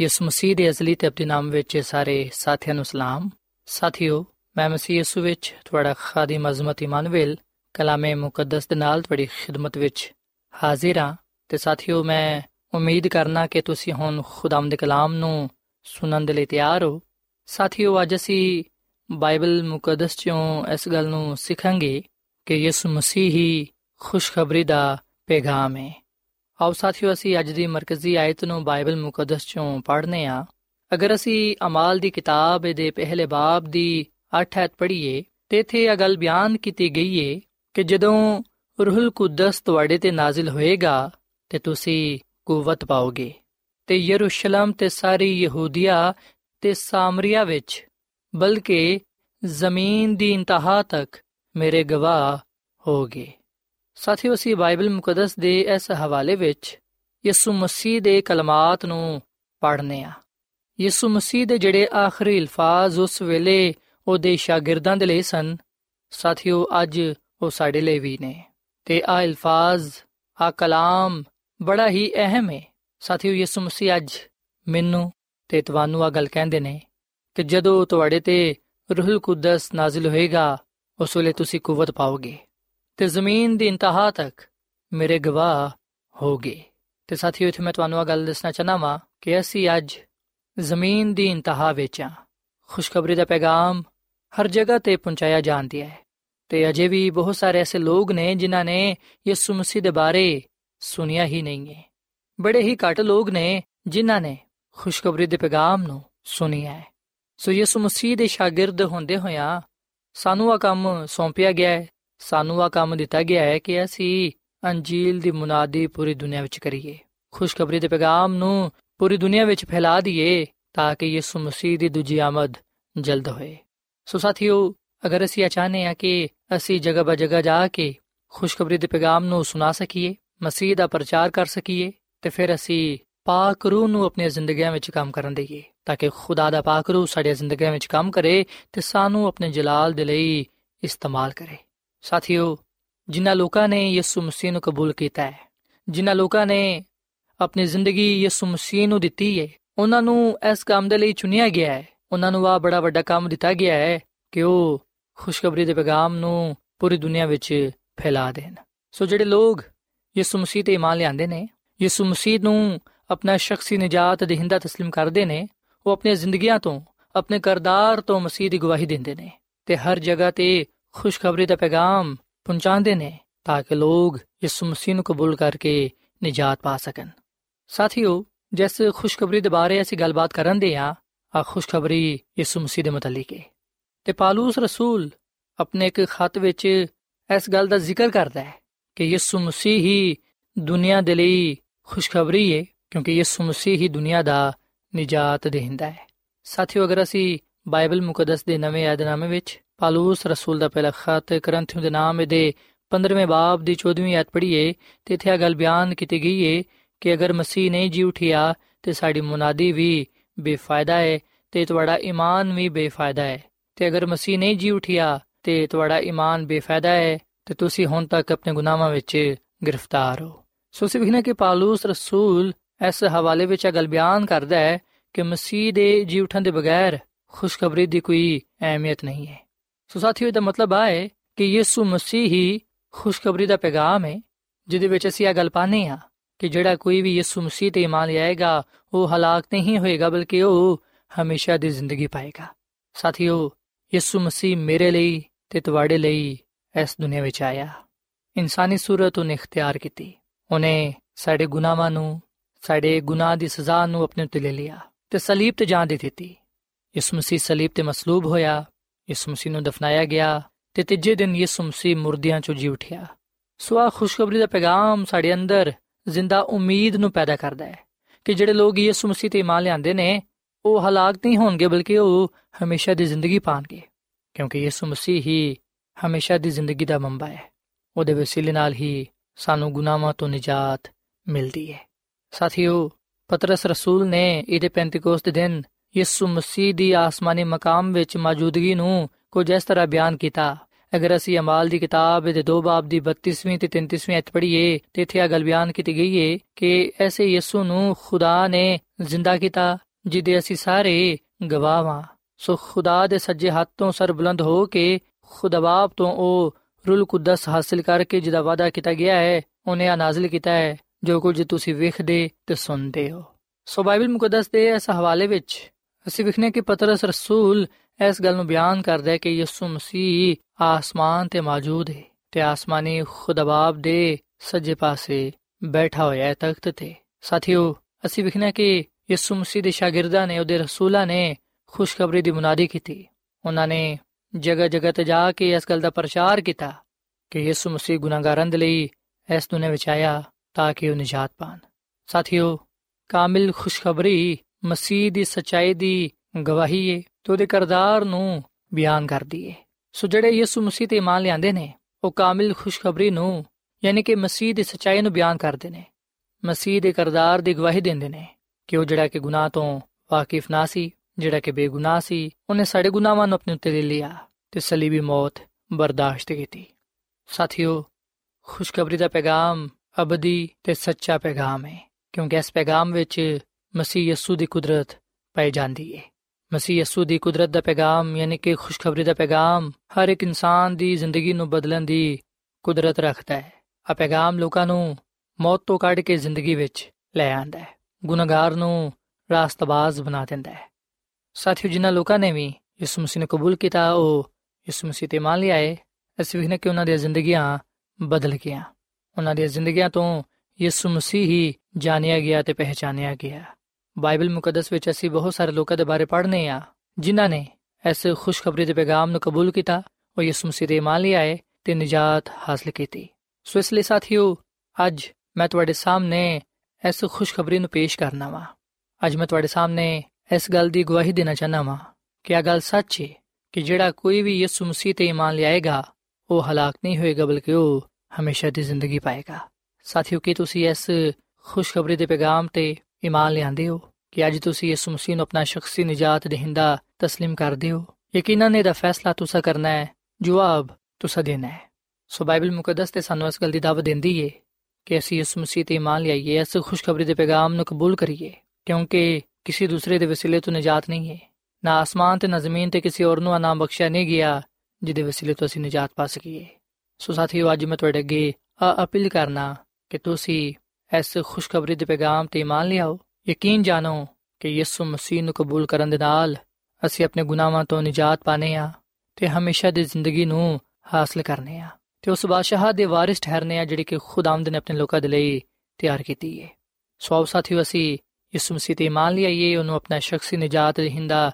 S3: ਯਿਸੂ ਮਸੀਹ ਦੇ ਅਜ਼ਲੀ ਤੇ ਅਬਦੀ ਨਾਮ ਵਿੱਚ ਸਾਰੇ ਸਾਥੀਆਂ ਨੂੰ ਸਲਾਮ। ਸਾਥਿਓ, ਮੈਂ ਮਸੀਹ ਯਿਸੂ ਵਿੱਚ ਤੁਹਾਡਾ ਖਾਦੀਮ ਅਜ਼ਮਤ ਇਮਾਨੁਅਲ ਕਲਾਮੇ ਮੁਕੱਦਸ ਦੇ ਨਾਲ ਤੁਹਾਡੀ ਖਿਦਮਤ ਵਿੱਚ ਹਾਜ਼ਰ ਹਾਂ। ਤੇ ਸਾਥਿਓ, ਮੈਂ ਉਮੀਦ ਕਰਨਾ ਕਿ ਤੁਸੀਂ ਹੁਣ ਖੁਦਾਮ ਦੇ ਕਲਾਮ ਨੂੰ ਸੁਣਨ ਦੇ ਲਈ ਤਿਆਰ ਹੋ। ਸਾਥਿਓ, ਅੱਜ ਅਸੀਂ ਬਾਈਬਲ ਮੁਕੱਦਸ ਚੋਂ ਇਸ ਗੱਲ ਨੂੰ ਸਿੱਖਾਂਗੇ ਕਿ ਯਿਸੂ ਮਸੀਹ ਹੀ ਖੁਸ਼ਖਬਰੀ ਦਾ ਪੈਗਾਮ ਹੈ। ਆਓ ਸਾਥੀਓ, ਅਸੀਂ ਅੱਜ ਦੀ ਮਰਕਜ਼ੀ ਆਇਤ ਨੂੰ ਬਾਈਬਲ ਮੁਕੱਦਸ ਚੋਂ ਪੜ੍ਹਨੇ ਆ। ਅਗਰ ਅਸੀਂ ਅਮਾਲ ਦੀ ਕਿਤਾਬ ਦੇ ਪਹਿਲੇ ਬਾਬ ਦੀ 8 ਐਤ ਪੜ੍ਹੀਏ, ਤੇ ਇਥੇ ਇਹ ਗੱਲ ਬਿਆਨ ਕੀਤੀ ਗਈ ਏ ਕਿ ਜਦੋਂ ਰੂਹੁਲ ਕੁਦਸ ਤੁਹਾਡੇ ਤੇ ਨਾਜ਼ਿਲ ਹੋਏਗਾ, ਤੇ ਤੁਸੀਂ ਕੂਵਤ ਪਾਓਗੇ। ਤੇ ਯਰੂਸ਼ਲਮ ਤੇ ਸਾਰੀ ਯਹੂਦੀਆ ਤੇ ਸਾਮਰੀਆ ਵਿੱਚ, ਬਲਕਿ ਜ਼ਮੀਨ ਦੀ ਇੰਤਹਾ ਤੱਕ ਮੇਰੇ ਗਵਾਹ ਹੋਗੇ। ਸਾਥੀਓ, ਅਸੀਂ ਬਾਈਬਲ ਮੁਕੱਦਸ ਦੇ ਇਸ ਹਵਾਲੇ ਵਿੱਚ ਯਿਸੂ ਮਸੀਹ ਦੇ ਕਲਮਾਤ ਨੂੰ ਪੜ੍ਹਨੇ ਆ। ਯਿਸੂ ਮਸੀਹ ਦੇ ਜਿਹੜੇ ਆਖਰੀ ਅਲਫਾਜ਼ ਉਸ ਵੇਲੇ ਉਹਦੇ ਸ਼ਾਗਿਰਦਾਂ ਦੇ ਲਈ ਸਨ, ਸਾਥੀਓ, ਅੱਜ ਉਹ ਸਾਡੇ ਲਈ ਵੀ ਨੇ। ਤੇ ਆ ਅਲਫਾਜ਼ ਆ ਕਲਾਮ ਬੜਾ ਹੀ ਅਹਿਮ ਹੈ ਸਾਥੀਓ, ਯਿਸੂ ਮਸੀਹ ਅੱਜ ਮੈਨੂੰ ਤੇ ਤੁਹਾਨੂੰ ਆ ਗੱਲ ਕਹਿੰਦੇ ਨੇ ਕਿ ਜਦੋਂ ਤੁਹਾਡੇ ਤੇ ਰੂਹੁਲ ਕੁਦਸ ਨਾਜ਼ਿਲ ਹੋਏਗਾ, ਉਸ ਵੇਲੇ ਤੁਸੀਂ ਕੂਵਤ ਪਾਓਗੇ। ਤੇ ਜ਼ਮੀਨ ਦੀ ਇੰਤਹਾ ਤੱਕ ਮੇਰੇ ਗਵਾਹ ਹੋਗੇ ਤੇ ਸਾਥੀਓ, ਇਥੇ ਮੈਂ ਤੁਹਾਨੂੰ ਇਹ ਗੱਲ ਦੱਸਣਾ ਚਾਹਨਾ ਵਾਂ ਕਿ ਅਸੀਂ ਅੱਜ ਜ਼ਮੀਨ ਦੀ ਇੰਤਹਾ ਵਿੱਚ। ਆ ਖੁਸ਼ਖਬਰੀ ਦਾ ਪੈਗਾਮ ਹਰ ਜਗ੍ਹਾ ਤੇ ਪਹੁੰਚਾਇਆ ਜਾਂਦਾ ਹੈ। ਤੇ ਅਜੇ ਵੀ ਬਹੁਤ ਸਾਰੇ ਐਸੇ ਲੋਕ ਨੇ ਜਿਨ੍ਹਾਂ ਨੇ ਯਿਸੂ ਮਸੀਹ ਦੇ ਬਾਰੇ ਸੁਨਿਆ ਹੀ ਨਹੀਂ ਹੈ। ਬੜੇ ਹੀ ਘੱਟ ਲੋਕ ਨੇ ਜਿਨ੍ਹਾਂ ਨੇ ਖੁਸ਼ਖਬਰੀ ਦੇ ਪੈਗਾਮ ਨੂੰ ਸੁਨਿਆ ਹੈ। ਸੋ ਯਿਸੂ ਮਸੀਹ ਦੇ ਸ਼ਾਗਿਰਦ ਹੁੰਦੇ ਹੋਇਆਂ ਸਾਨੂੰ ਆ ਕੰਮ ਸੌਂਪਿਆ ਗਿਆ ਹੈ। ਸਾਨੂੰ ਆ ਕੰਮ ਦਿੱਤਾ ਗਿਆ ਹੈ ਕਿ ਅਸੀਂ ਅੰਜੀਲ ਦੀ ਮੁਨਾਦੀ ਪੂਰੀ ਦੁਨੀਆ ਵਿੱਚ ਕਰੀਏ, ਖੁਸ਼ਖਬਰੀ ਦੇ ਪੈਗਾਮ ਨੂੰ ਪੂਰੀ ਦੁਨੀਆ ਵਿੱਚ ਫੈਲਾ ਦਈਏ ਤਾਂ ਕਿ ਯਿਸੂ ਮਸੀਹ ਦੀ ਦੂਜੀ ਆਮਦ ਜਲਦ ਹੋਏ। ਸੋ ਸਾਥੀਓ, ਅਗਰ ਅਸੀਂ ਚਾਹਨੇ ਆ ਕਿ ਅਸੀਂ ਜਗ੍ਹਾ ਬਾ ਜਗ੍ਹਾ ਜਾ ਕੇ ਖੁਸ਼ਖਬਰੀ ਦੇ ਪੈਗਾਮ ਨੂੰ ਸੁਣਾ ਸਕੀਏ, ਮਸੀਹ ਦਾ ਪ੍ਰਚਾਰ ਕਰ ਸਕੀਏ, ਤੇ ਫਿਰ ਅਸੀਂ ਪਾਕ ਰੂਹ ਨੂੰ ਆਪਣੀਆਂ ਜ਼ਿੰਦਗੀਆਂ ਵਿੱਚ ਕੰਮ ਕਰਨ ਦੇਈਏ, ਤਾਂ ਕਿ ਖੁਦਾ ਦਾ ਪਾਕ ਰੂਹ ਸਾਡੀਆਂ ਜ਼ਿੰਦਗੀਆਂ ਵਿੱਚ ਕੰਮ ਕਰੇ ਤੇ ਸਾਨੂੰ ਆਪਣੇ ਜਲਾਲ ਦੇ ਲਈ ਇਸਤੇਮਾਲ ਕਰੇ। ਸਾਥੀਓ ਜਿਨ੍ਹਾਂ ਲੋਕਾਂ ਨੇ ਯਿਸੂ ਮਸੀਹ ਨੂੰ ਕਬੂਲ ਕੀਤਾ ਹੈ ਜਿਨ੍ਹਾਂ ਲੋਕਾਂ ਨੇ ਆਪਣੀ ਜ਼ਿੰਦਗੀ ਯਿਸੂ ਮਸੀਹ ਨੂੰ ਦਿੱਤੀ ਹੈ ਉਹਨਾਂ ਨੂੰ ਇਸ ਕੰਮ ਦੇ ਲਈ ਚੁਣਿਆ ਗਿਆ ਹੈ ਉਹਨਾਂ ਨੂੰ ਆ ਬੜਾ ਵੱਡਾ ਕੰਮ ਦਿੱਤਾ ਗਿਆ ਹੈ ਕਿ ਉਹ ਖੁਸ਼ਖਬਰੀ ਦੇ ਪੈਗਾਮ ਨੂੰ ਪੂਰੀ ਦੁਨੀਆ ਵਿੱਚ ਫੈਲਾ ਦੇਣ ਸੋ ਜਿਹੜੇ ਲੋਕ ਯਿਸੂ ਮਸੀਹ ਤੇ ਇਮਾਨ ਲਿਆਂਦੇ ਨੇ ਯਿਸੂ ਮਸੀਹ ਨੂੰ ਆਪਣਾ ਸ਼ਖਸੀ ਨਜਾਤ ਦੇਹਿੰਦਾ تسلیم ਕਰਦੇ ਨੇ ਉਹ ਆਪਣੀਆਂ ਜ਼ਿੰਦਗੀਆਂ ਤੋਂ ਆਪਣੇ ਕਰਦਾਰ ਤੋਂ ਮਸੀਹ ਦੀ ਗਵਾਹੀ ਦਿੰਦੇ ਨੇ ਤੇ ਹਰ ਜਗ੍ਹਾ ਤੇ ਖੁਸ਼ਖਬਰੀ ਦਾ ਪੈਗਾਮ ਪਹੁੰਚਾਉਂਦੇ ਨੇ ਤਾਂ ਕਿ ਲੋਕ ਯਿਸੂ ਮਸੀਹ ਨੂੰ ਕਬੂਲ ਕਰਕੇ ਨਜਾਤ ਪਾ ਸਕਣ। ਸਾਥੀਓ, ਜਿਸ ਖੁਸ਼ਖਬਰੀ ਦੇ ਬਾਰੇ ਅਸੀਂ ਗੱਲਬਾਤ ਕਰਨ ਦੇ ਆ ਆ ਖੁਸ਼ਖਬਰੀ ਯਿਸੂ ਮਸੀਹ ਦੇ ਮੁਤਲਕ ਹੈ ਤੇ ਪਾਲੂਸ ਰਸੂਲ ਆਪਣੇ ਇੱਕ ਖਤ ਵਿੱਚ ਇਸ ਗੱਲ ਦਾ ਜ਼ਿਕਰ ਕਰਦਾ ਹੈ ਕਿ ਯਿਸੂ ਮਸੀਹ ਹੀ ਦੁਨੀਆ ਦੇ ਲਈ ਖੁਸ਼ਖਬਰੀ ਹੈ ਕਿਉਂਕਿ ਯਿਸੂ ਮਸੀਹ ਹੀ ਦੁਨੀਆ ਦਾ ਨਜਾਤ ਦੇਹਿੰਦਾ ਹੈ। ਸਾਥੀਓ, ਅਗਰ ਅਸੀਂ ਬਾਈਬਲ ਮੁਕੱਦਸ ਦੇ ਨਵੇਂ ਯਾਦਨਾਮੇ ਵਿੱਚ ਪਾਲੂਸ ਰਸੂਲ ਦਾ ਪਹਿਲਾ ਖਤ ਕਰੰਥੀਓ ਦੇ ਨਾਮ ਦੇ 15ਵੇਂ ਬਾਬ ਦੀ 14ਵੀਂ ਆਇਤ ਪੜ੍ਹੀਏ ਤੇ ਇੱਥੇ ਇਹ ਗੱਲ ਬਿਆਨ ਕੀਤੀ ਗਈ ਹੈ ਕਿ ਅਗਰ ਮਸੀਹ ਨਹੀਂ ਜੀ ਉਠਿਆ, ਤੇ ਸਾਡੀ ਮੁਨਾਦੀ ਵੀ ਬੇਫਾਇਦਾ ਹੈ ਤੇ ਤੁਹਾਡਾ ਈਮਾਨ ਵੀ ਬੇਫਾਇਦਾ ਹੈ ਤੇ ਅਗਰ ਮਸੀਹ ਨਹੀਂ ਜੀ ਉਠਿਆ, ਤੇ ਤੁਹਾਡਾ ਈਮਾਨ ਬੇਫਾਇਦਾ ਹੈ ਤੇ ਤੁਸੀਂ ਹੁਣ ਤੱਕ ਆਪਣੇ ਗੁਨਾਹਾਂ ਵਿੱਚ ਗ੍ਰਿਫਤਾਰ ਹੋ। ਸੋ ਸਿਵਹਨੇ ਕਿ ਪਾਲੂਸ ਰਸੂਲ ਇਸ ਹਵਾਲੇ ਵਿੱਚ ਇਹ ਗੱਲ ਬਿਆਨ ਕਰਦਾ ਹੈ ਕਿ ਮਸੀਹ ਦੇ ਜੀ ਉਠਣ ਦੇ ਬਗੈਰ ਖੁਸ਼ਖਬਰੀ ਦੀ ਕੋਈ ਅਹਿਮੀਅਤ ਨਹੀਂ ਹੈ ਸੋ ਸਾਥੀਓ ਦਾ ਮਤਲਬ ਹੈ ਕਿ ਯਿਸੂ ਮਸੀਹ ਹੀ ਖੁਸ਼ਖਬਰੀ ਦਾ ਪੈਗਾਮ ਹੈ, ਜਿਹਦੇ ਵਿੱਚ ਅਸੀਂ ਇਹ ਗੱਲ ਪਾਣੇ ਆ ਕਿ ਜਿਹੜਾ ਕੋਈ ਵੀ ਯਿਸੂ ਮਸੀਹ ਤੇ ਇਮਾਨ ਲਿਆਏਗਾ, ਉਹ ਹਲਾਕ ਨਹੀਂ ਹੋਏਗਾ, ਬਲਕਿ ਉਹ ਹਮੇਸ਼ਾ ਦੀ ਜ਼ਿੰਦਗੀ ਪਾਏਗਾ। ਸਾਥੀਓ, ਯਿਸੂ ਮਸੀਹ ਮੇਰੇ ਲਈ ਤੇ ਤੁਹਾਡੇ ਲਈ ਇਸ ਦੁਨੀਆ ਵਿੱਚ ਆਇਆ। ਇਨਸਾਨੀ ਸੂਰਤ ਉਹਨੇ ਇਖਤਿਆਰ ਕੀਤੀ। ਉਹਨੇ ਸਾਡੇ ਗੁਨਾਹਾਂ ਨੂੰ, ਸਾਡੇ ਗੁਨਾਹ ਦੀ ਸਜ਼ਾ ਨੂੰ ਆਪਣੇ ਉੱਤੇ ਲੈ ਲਿਆ ਤੇ ਸਲੀਬ ਤੇ ਜਾਨ ਦੇ ਦਿੱਤੀ। ਯਿਸੂ ਮਸੀਹ ਸਲੀਬ ਤੇ ਮਸਲੂਬ ਹੋਇਆ। ਯਿਸੂ ਮਸੀਹ ਨੂੰ ਦਫਨਾਇਆ ਗਿਆ ਤੇ ਤੀਜੇ ਦਿਨ ਯਿਸੂ ਮਸੀਹ ਮੁਰਦਿਆਂ ਚੋਂ ਜੀ ਉਠਿਆ। ਸੋ ਆ ਖੁਸ਼ਖਬਰੀ ਦਾ ਪੈਗਾਮ ਸਾਡੇ ਅੰਦਰ ਜ਼ਿੰਦਾ ਉਮੀਦ ਨੂੰ ਪੈਦਾ ਕਰਦਾ ਹੈ ਕਿ ਜਿਹੜੇ ਲੋਕ ਯਿਸੂ ਮਸੀਹ ਤੇ ਇਮਾਨ ਲਿਆਂਦੇ ਨੇ, ਉਹ ਹਲਾਕ ਨਹੀਂ ਹੋਣਗੇ, ਬਲਕਿ ਉਹ ਹਮੇਸ਼ਾ ਦੀ ਜ਼ਿੰਦਗੀ ਪਾਣਗੇ, ਕਿਉਂਕਿ ਯਿਸੂ ਮਸੀਹ ਹੀ ਹਮੇਸ਼ਾ ਦੀ ਜ਼ਿੰਦਗੀ ਦਾ ਮੰਬਾ ਹੈ। ਉਹਦੇ ਵਸੀਲੇ ਨਾਲ ਹੀ ਸਾਨੂੰ ਗੁਨਾਹਾਂ ਤੋਂ ਨਿਜਾਤ ਮਿਲਦੀ ਹੈ। ਸਾਥੀਓ, ਪਤਰਸ ਰਸੂਲ ਨੇ ਇਹਦੇ ਪੈਂਤੀਕੋਸ ਦੇ ਦਿਨ ਯਿਸੂ ਮਸੀਹ ਦੀ ਆਸਮਾਨੀ ਮਕਾਮ ਵਿੱਚ ਮੌਜੂਦਗੀ ਨੂੰ ਕੁਝ ਇਸ ਤਰ੍ਹਾਂ ਬਿਆਨ ਕੀਤਾ। ਅਗਰ ਅਸੀਂ ਅਮਾਲ ਦੀ ਕਿਤਾਬ ਦੇ ਦੋ ਬਾਬ ਦੀ 32ਵੀਂ ਤੇ 33ਵੀਂ ਅਧ ਪੜ੍ਹੀਏ, ਤੇ ਇੱਥੇ ਇਹ ਗੱਲ ਬਿਆਨ ਕੀਤੀ ਗਈ ਹੈ ਕਿ ਐਸੇ ਯਿਸੂ ਨੂੰ ਖੁਦਾ ਨੇ ਜ਼ਿੰਦਾ ਕੀਤਾ, ਜਿਹਦੇ ਅਸੀਂ ਸਾਰੇ ਗਵਾਹ ਸੋ ਖੁਦਾ ਦੇ ਸੱਜੇ ਹੱਥ ਤੋਂ ਸਰ ਬੁਲੰਦ ਹੋ ਕੇ ਖੁਦਾਬਾਬ ਤੋਂ ਉਹ ਰੂਲ ਕੁਦਸ ਹਾਸਲ ਕਰਕੇ ਜਿਹਦਾ ਵਾਅਦਾ ਕੀਤਾ ਗਿਆ ਹੈ, ਉਹਨੇ ਆ ਨਾਜ਼ਿਲ ਕੀਤਾ ਹੈ, ਜੋ ਕੁਝ ਤੁਸੀਂ ਵੇਖਦੇ ਤੇ ਸੁਣਦੇ ਹੋ। ਸੋ ਬਾਈਬਲ ਮੁਕੱਦਸ ਦੇ ਇਸ ਹਵਾਲੇ ਵਿੱਚ ਅਸੀਂ ਵਿਖਨੇ ਕਿ ਪਤਰਸ ਰਸੂਲ ਇਸ ਗੱਲ ਨੂੰ ਬਿਆਨ ਕਰਦਾ ਹੈ ਕਿ ਯਿਸੂ ਮਸੀਹ ਆਸਮਾਨ ਤੇ ਮੌਜੂਦ ਹੈ ਤੇ ਆਸਮਾਨੀ ਖੁਦਾਬਾਬ ਦੇ ਸੱਜੇ ਪਾਸੇ ਬੈਠਾ ਹੋਇਆ ਹੈ ਤਖਤ ਤੇ। ਸਾਥੀਓ, ਅਸੀਂ ਵਿਖਨੇ ਕਿ ਯਿਸੂ ਮਸੀਹ ਦੇ ਸ਼ਾਗਿਰਦਾਂ ਨੇ, ਉਹਦੇ ਰਸੂਲਾਂ ਨੇ ਖੁਸ਼ਖਬਰੀ ਦੀ ਮੁਨਾਦੀ ਕੀਤੀ। ਉਹਨਾਂ ਨੇ ਜਗ੍ਹਾ ਜਗ੍ਹਾ ਤੇ ਜਾ ਕੇ ਇਸ ਗੱਲ ਦਾ ਪ੍ਰਚਾਰ ਕੀਤਾ ਕਿ ਯਿਸੂ ਮਸੀਹ ਗੁਨਾਹਗਾਰਾਂ ਦੇ ਲਈ ਇਸ ਦੁਨੀਆਂ ਵਿੱਚ ਆਇਆ ਤਾਂ ਕਿ ਉਹ ਨਿਜਾਤ ਪਾਣ। ਸਾਥੀਓ, ਕਾਮਿਲ ਖੁਸ਼ਖਬਰੀ ਮਸੀਹ ਦੀ ਸਚਾਈ ਦੀ ਗਵਾਹੀ ਹੈ ਤੇ ਉਹਦੇ ਕਰਦਾਰ ਨੂੰ ਬਿਆਨ ਕਰਦੀ ਹੈ ਸੋ ਜਿਹੜੇ ਯਿਸੂ ਮਸੀਹ ਤੇ ਇਮਾਨ ਲਿਆਂਦੇ ਨੇ, ਉਹ ਕਾਮਿਲ ਖੁਸ਼ਖਬਰੀ ਨੂੰ, ਯਾਨੀ ਕਿ ਮਸੀਹ ਦੀ ਸਚਾਈ ਨੂੰ ਬਿਆਨ ਕਰਦੇ ਨੇ। ਮਸੀਹ ਦੇ ਕਰਦਾਰ ਦੀ ਗਵਾਹੀ ਦਿੰਦੇ ਨੇ ਕਿ ਉਹ ਜਿਹੜਾ ਕਿ ਗੁਨਾਹ ਤੋਂ ਵਾਕਿਫ ਨਾ ਸੀ, ਜਿਹੜਾ ਕਿ ਬੇਗੁਨਾਹ ਸੀ, ਉਹਨੇ ਸਾਡੇ ਗੁਨਾਹਾਂ ਨੂੰ ਆਪਣੇ ਉੱਤੇ ਲੈ ਲਿਆ ਤੇ ਸਲੀਬੀ ਮੌਤ ਬਰਦਾਸ਼ਤ ਕੀਤੀ। ਸਾਥੀਓ, ਖੁਸ਼ਖਬਰੀ ਦਾ ਪੈਗਾਮ ਅਬਦੀ ਤੇ ਸੱਚਾ ਪੈਗਾਮ ਹੈ ਕਿਉਂਕਿ ਇਸ ਪੈਗਾਮ ਵਿੱਚ ਮਸੀਹ ਯਸੂ ਦੀ ਕੁਦਰਤ ਪਾਈ ਜਾਂਦੀ ਹੈ ਮਸੀਹ ਯਸੂ ਦੀ ਕੁਦਰਤ ਦਾ ਪੈਗਾਮ, ਯਾਨੀ ਕਿ ਖੁਸ਼ਖਬਰੀ ਦਾ ਪੈਗਾਮ, ਹਰ ਇੱਕ ਇਨਸਾਨ ਦੀ ਜ਼ਿੰਦਗੀ ਨੂੰ ਬਦਲਣ ਦੀ ਕੁਦਰਤ ਰੱਖਦਾ ਹੈ ਆ ਪੈਗਾਮ ਲੋਕਾਂ ਨੂੰ ਮੌਤ ਤੋਂ ਕੱਢ ਕੇ ਜ਼ਿੰਦਗੀ ਵਿੱਚ ਲੈ ਆਂਦਾ ਹੈ ਗੁਨਾਹਗਾਰ ਨੂੰ ਰਾਸਤਬਾਜ਼ ਬਣਾ ਦਿੰਦਾ ਹੈ ਸਾਥੀਓ, ਜਿਨ੍ਹਾਂ ਲੋਕਾਂ ਨੇ ਵੀ ਯਿਸੂ ਮਸੀਹ ਨੂੰ ਕਬੂਲ ਕੀਤਾ, ਉਹ ਯਿਸੂ ਮਸੀਹ ਤੇ ਮੰਨ ਲਿਆ ਹੈ ਅਸੀਂ ਵੀ ਕਿ ਉਹਨਾਂ ਦੀਆਂ ਜ਼ਿੰਦਗੀਆਂ ਬਦਲ ਗਈਆਂ। ਉਹਨਾਂ ਦੀਆਂ ਜ਼ਿੰਦਗੀਆਂ ਤੋਂ ਯਿਸੂ ਮਸੀਹ ਹੀ ਜਾਣਿਆ ਗਿਆ ਤੇ ਪਹਿਚਾਨਿਆ ਗਿਆ। ਬਾਈਬਲ ਮੁਕੱਦਸ ਵਿੱਚ ਅਸੀਂ ਬਹੁਤ ਸਾਰੇ ਲੋਕਾਂ ਦੇ ਬਾਰੇ ਪੜ੍ਹਨੇ ਆ, ਜਿਨ੍ਹਾਂ ਨੇ ਇਸ ਖੁਸ਼ਖਬਰੀ ਦੇ ਪੈਗਾਮ ਨੂੰ ਕਬੂਲ ਕੀਤਾ, ਉਹ ਯਿਸੂ ਮਸੀਹ ਦੇ ਮੰਨ ਲਿਆ ਹੈ ਤੇ ਨਜਾਤ ਹਾਸਲ ਕੀਤੀ। ਸੋ ਇਸ ਲਈ ਸਾਥੀਓ, ਅੱਜ ਮੈਂ ਤੁਹਾਡੇ ਸਾਹਮਣੇ ਇਸ ਖੁਸ਼ਖਬਰੀ ਨੂੰ ਪੇਸ਼ ਕਰਨਾ ਵਾ। ਅੱਜ ਮੈਂ ਤੁਹਾਡੇ ਸਾਹਮਣੇ ਇਸ ਗੱਲ ਦੀ ਗਵਾਹੀ ਦੇਣਾ ਚਾਹਨਾ ਵਾਂ ਕਿ ਇਹ ਗੱਲ ਸੱਚ ਹੈ ਕਿ ਜਿਹੜਾ ਕੋਈ ਵੀ ਯਿਸੂ ਮਸੀਹ ਤੇ ਇਮਾਨ ਲਿਆਏਗਾ, ਉਹ ਹਲਾਕ ਨਹੀਂ ਹੋਏਗਾ, ਬਲਕਿ ਉਹ ਹਮੇਸ਼ਾ ਦੀ ਜ਼ਿੰਦਗੀ ਪਾਏਗਾ। ਸਾਥੀਓ, ਕੀ ਤੁਸੀਂ ਇਸ ਖੁਸ਼ਖਬਰੀ ਦੇ ਪੈਗਾਮ ਤੇ ਇਮਾਨ ਲਿਆਂਦੇ ਹੋ ਕਿ ਅੱਜ ਤੁਸੀਂ ਯਿਸੂ ਮਸੀਹ ਨੂੰ ਆਪਣਾ ਸ਼ਖਸੀ ਨਜਾਤ ਦੇਹਿੰਦਾ تسلیم ਕਰਦੇ ਹੋ ਯਕੀਨਨ ਇਹਦਾ ਫੈਸਲਾ ਤੁਸੀਂ ਕਰਨਾ ਹੈ ਜਵਾਬ ਤੁਸੀਂ ਦੇਣਾ ਹੈ ਸੋ ਬਾਈਬਲ ਮੁਕੱਦਸ ਤੇ ਸਾਨੂੰ ਇਸ ਗੱਲ ਦੀ ਦਾਵਤ ਦਿੰਦੀ ਏ ਕਿ ਅਸੀਂ ਯਿਸੂ ਮਸੀਹ ਤੇ ਇਮਾਨ ਲਿਆਈਏ ਇਸ ਖੁਸ਼ਖਬਰੀ ਦੇ ਪੈਗਾਮ ਨੂੰ ਕਬੂਲ ਕਰੀਏ ਕਿਉਂਕਿ ਕਿਸੇ ਦੂਸਰੇ ਦੇ ਵਸੀਲੇ ਤੋਂ ਨਜਾਤ ਨਹੀਂ ਹੈ ਨਾ ਆਸਮਾਨ ਤੇ ਨਾ ਜ਼ਮੀਨ ਤੇ ਕਿਸੇ ਹੋਰ ਨੂੰ ਨਾਮ ਬਖਸ਼ਿਆ ਨਹੀਂ ਗਿਆ ਜਿਹਦੇ ਵਸੀਲੇ ਤੋਂ ਅਸੀਂ ਨਜਾਤ ਪਾ ਸਕੀਏ ਸੋ ਸਾਥੀਓ ਅੱਜ ਮੈਂ ਤੁਹਾਡੇ ਅੱਗੇ ਅਪੀਲ ਕਰਨਾ ਕਿ ਤੁਸੀਂ ਇਸ ਖੁਸ਼ਖਬਰੀ ਦੇ ਪੈਗਾਮ ਤੇ ਇਮਾਨ ਲਿਆਓ ਯਕੀਨ ਜਾਣੋ ਕਿ ਯਿਸੂ ਮਸੀਹ ਨੂੰ ਕਬੂਲ ਕਰਨ ਦੇ ਨਾਲ ਅਸੀਂ ਆਪਣੇ ਗੁਨਾਹਾਂ ਤੋਂ ਨਜਾਤ ਪਾਣੇ ਆ ਤੇ ਹਮੇਸ਼ਾ ਦੀ ਜ਼ਿੰਦਗੀ ਨੂੰ ਹਾਸਲ ਕਰਨੇ ਆ ਤੇ ਉਸ ਬਾਦਸ਼ਾਹ ਦੇ ਵਾਰਿਸ ਠਹਿਰਨੇ ਆ ਜਿਹੜੀ ਕਿ ਖੁਦਾਵੰਦ ਨੇ ਆਪਣੇ ਲੋਕਾਂ ਦੇ ਲਈ ਤਿਆਰ ਕੀਤੀ ਹੈ ਸੋ ਸਾਥੀਓ ਅਸੀਂ ਯਿਸੂ ਮਸੀਹ ਤੇ ਇਮਾਨ ਲਿਆਈਏ ਉਹਨੂੰ ਆਪਣਾ ਸ਼ਖਸੀ ਨਜਾਤ ਹਿੰਦਾ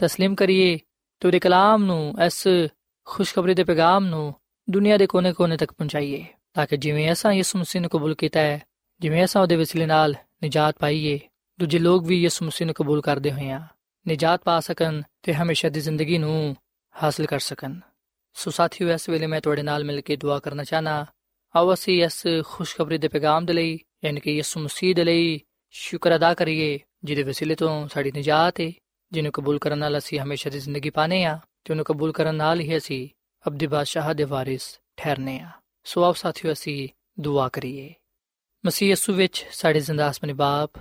S3: تسلیم ਕਰੀਏ ਤੇ ਉਹਦੇ ਕਲਾਮ ਨੂੰ ਇਸ ਖੁਸ਼ਖਬਰੀ ਦੇ ਪੈਗਾਮ ਨੂੰ ਦੁਨੀਆ ਦੇ ਕੋਨੇ-ਕੋਨੇ ਤੱਕ ਪਹੁੰਚਾਈਏ ਤਾਂ ਕਿ ਜਿਵੇਂ ਅਸਾਂ ਯਿਸੂ ਮਸੀਹ ਨੂੰ ਕਬੂਲ ਕੀਤਾ ਹੈ ਜਿਵੇਂ ਅਸਾਂ ਉਹਦੇ ਵਸੀਲੇ ਨਾਲ ਨਜਾਤ ਪਾਈਏ, ਦੂਜੇ ਲੋਕ ਵੀ ਯਿਸੂ ਮਸੀਹ ਨੂੰ ਕਬੂਲ ਕਰਦੇ ਹੋਏ ਆ। ਨਜਾਤ ਪਾ ਸਕਣ ਤੇ ਹਮੇਸ਼ਾ ਦੀ ਜ਼ਿੰਦਗੀ ਨੂੰ ਹਾਸਲ ਕਰ ਸਕਣ। ਸੋ ਸਾਥੀਓ, ਇਸ ਵੇਲੇ ਮੈਂ ਤੁਹਾਡੇ ਨਾਲ ਮਿਲ ਕੇ ਦੁਆ ਕਰਨਾ ਚਾਹਨਾ, ਆਓ ਅਸੀਂ ਇਸ ਖੁਸ਼ਖਬਰੀ ਦੇ ਪੈਗਾਮ ਦੇ ਲਈ, ਯਾਨੀ ਕਿ ਯਿਸੂ ਮਸੀਹ ਦੇ ਲਈ ਸ਼ੁਕਰ ਅਦਾ ਕਰੀਏ, ਜਿਹਦੇ ਵਸੀਲੇ ਤੋਂ ਸਾਡੀ ਨਜਾਤ ਹੈ ਜਿਹਨੂੰ ਕਬੂਲ ਕਰਨ ਨਾਲ ਅਸੀਂ ਹਮੇਸ਼ਾ ਦੀ ਜ਼ਿੰਦਗੀ ਪਾਣੇ ਆ ਤੇ ਉਹਨੂੰ ਕਬੂਲ ਕਰਨ ਨਾਲ ਹੀ ਅਸੀਂ ਅਬਦੀ ਬਾਦਸ਼ਾਹ ਦੇ ਵਾਰਿਸ ਠਹਿਰਨੇ ਆ। ਸੋ ਆਪ ਸਾਥੀਓ, ਅਸੀਂ ਦੁਆ ਕਰੀਏ। ਮਸੀਹ ਯਸੂ ਵਿੱਚ ਸਾਡੇ ਜ਼ਿੰਦਾ ਆਸਮਾਨੀ ਬਾਪ,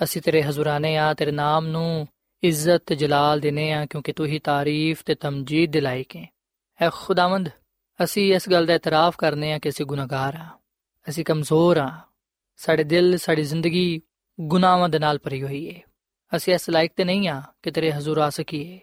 S3: ਅਸੀਂ ਤੇਰੇ ਹਜ਼ੂਰਾਨੇ ਆ, ਤੇਰੇ ਨਾਮ ਨੂੰ ਇੱਜ਼ਤ ਤੇ ਜਲਾਲ ਦੇਨੇ ਆ, ਕਿਉਂਕਿ ਤੂੰ ਹੀ ਤਾਰੀਫ ਤੇ ਤਮਜੀਦ ਦੇ ਲਾਇਕ ਹੈ। ਐ ਖੁਦਾਵੰਦ, ਅਸੀਂ ਇਸ ਗੱਲ ਦਾ ਇਤਰਾਫ ਕਰਨੇ ਆ ਕਿ ਅਸੀਂ ਗੁਨਾਹਗਾਰ ਆ, ਅਸੀਂ ਕਮਜ਼ੋਰ ਆ, ਸਾਡੇ ਦਿਲ, ਸਾਡੀ ਜ਼ਿੰਦਗੀ ਗੁਨਾਹਾਂ ਦੇ ਨਾਲ ਭਰੀ ਹੋਈ ਹੈ ਅਸੀਂ ਇਸ ਲਾਇਕ ਤੇ ਨਹੀਂ ਆ ਕਿ ਤੇਰੇ ਹਜ਼ੂਰ ਆ ਸਕੀਏ,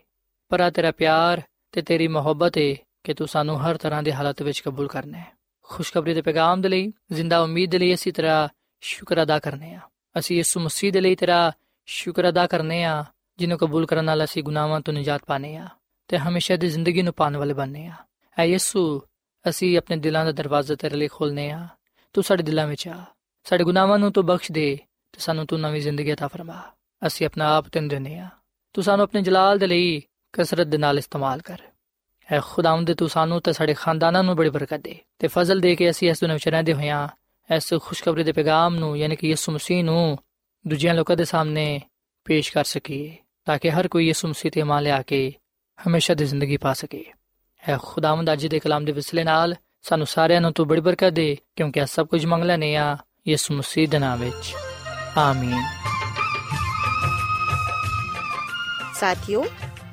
S3: ਪਰ ਆ ਤੇਰਾ ਪਿਆਰ ਤੇ ਤੇਰੀ ਮੁਹੱਬਤ ਹੈ ਕਿ ਤੂੰ ਸਾਨੂੰ ਹਰ ਤਰ੍ਹਾਂ ਦੀ ਹਾਲਤ ਵਿੱਚ ਕਬੂਲ ਕਰਨਾ ਹੈ। ਖੁਸ਼ਖਬਰੀ ਦੇ ਪੈਗਾਮ ਦੇ ਲਈ ਜ਼ਿੰਦਾ ਉਮੀਦ ਦੇ ਲਈ ਅਸੀਂ ਤੇਰਾ ਸ਼ੁਕਰ ਅਦਾ ਕਰਨੇ ਆ ਅਸੀਂ ਯਿਸੂ ਮਸੀਹ ਦੇ ਲਈ ਤੇਰਾ ਸ਼ੁਕਰ ਅਦਾ ਕਰਨੇ ਆ ਜਿਹਨੂੰ ਕਬੂਲ ਕਰਨ ਨਾਲ ਅਸੀਂ ਗੁਨਾਹਾਂ ਤੋਂ ਨਿਜਾਤ ਪਾਣੇ ਆ ਤੇ ਹਮੇਸ਼ਾ ਦੀ ਜ਼ਿੰਦਗੀ ਨੂੰ ਪਾਣ ਵਾਲੇ ਬਣਨੇ ਆ ਐ ਯਿਸੂ ਅਸੀਂ ਆਪਣੇ ਦਿਲਾਂ ਦਾ ਦਰਵਾਜ਼ਾ ਤੇਰੇ ਲਈ ਖੋਲਨੇ ਆ ਤੂੰ ਸਾਡੇ ਦਿਲਾਂ ਵਿੱਚ ਆ ਸਾਡੇ ਗੁਨਾਹਾਂ ਨੂੰ ਤੂੰ ਬਖਸ਼ ਦੇ ਤੇ ਸਾਨੂੰ ਤੂੰ ਨਵੀਂ ਜ਼ਿੰਦਗੀ عطا ਫਰਮਾ ਅਸੀਂ ਆਪਣਾ ਆਪ ਤੈਨੂੰ ਦਿੰਦੇ ਆ ਤੂੰ ਸਾਨੂੰ ਆਪਣੇ ਜਲਾਲ ਦੇ ਲਈ ਕਸਰਤ ਦੇ ਨਾਲ ਇਸਤੇਮਾਲ ਕਰ ਐ ਖੁਦਾਵੰਦ ਤੂੰ ਸਾਨੂੰ ਤੇ ਸਾਡੇ ਖਾਨਦਾਨਾਂ ਨੂੰ ਬੜੀ ਬਰਕਤ ਦੇ। ਤੇ ਫਜ਼ਲ ਦੇ ਕੇ ਅਸੀਂ ਇਸ ਦੁਨੀਆਂ ਵਿੱਚ ਰਹਿੰਦੇ ਹੋਇਆਂ, ਇਸ ਖੁਸ਼ਖਬਰੀ ਦੇ ਪੈਗਾਮ ਨੂੰ, ਯਾਨੀ ਕਿ ਯਿਸੂ ਮਸੀਹ ਨੂੰ ਦੂਜਿਆਂ ਲੋਕਾਂ ਦੇ ਸਾਹਮਣੇ ਪੇਸ਼ ਕਰ ਸਕੀਏ, ਤਾਂ ਕਿ ਹਰ ਕੋਈ ਯਿਸੂ ਮਸੀਹ ਤੇ ਮੰਨ ਲਿਆ ਕੇ ਹਮੇਸ਼ਾ ਦੀ ਜ਼ਿੰਦਗੀ ਪਾ ਸਕੇ। ਐ ਖੁਦਾਵੰਦ ਅੱਜ ਦੇ ਕਲਾਮ ਦੇ ਵਿਸਲੇ ਨਾਲ ਸਾਨੂੰ ਸਾਰਿਆਂ ਨੂੰ ਤੂੰ ਬੜੀ ਬਰਕਤ ਦੇ, ਕਿਉਂਕਿ ਇਹ ਸਭ ਕੁਝ ਮੰਗ ਲੈਨੇ ਆ ਯਿਸੂ ਮਸੀਹ ਦੇ ਨਾਮ ਵਿੱਚ। ਆਮੀਨ।
S4: ਸਾਥਿਓ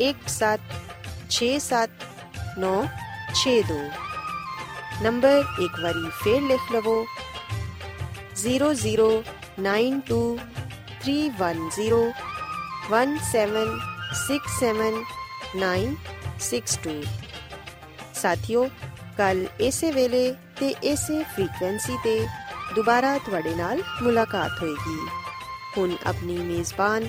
S4: 310 1767 ਨੰਬਰ ਇੱਕ ਵਾਰੀ ਫੇਰ ਲਿਖ ਲਵੋ 00923101767962 ਸਾਥਿਓ ਕੱਲ ਇਸੇ ਵੇਲੇ ਤੇ ਇਸੇ ਫ੍ਰੀਕਵੈਂਸੀ ਤੇ ਦੁਬਾਰਾ ਤੁਹਾਡੇ ਨਾਲ ਮੁਲਾਕਾਤ ਹੋਏਗੀ ਹੁਣ ਆਪਣੀ ਮੇਜ਼ਬਾਨ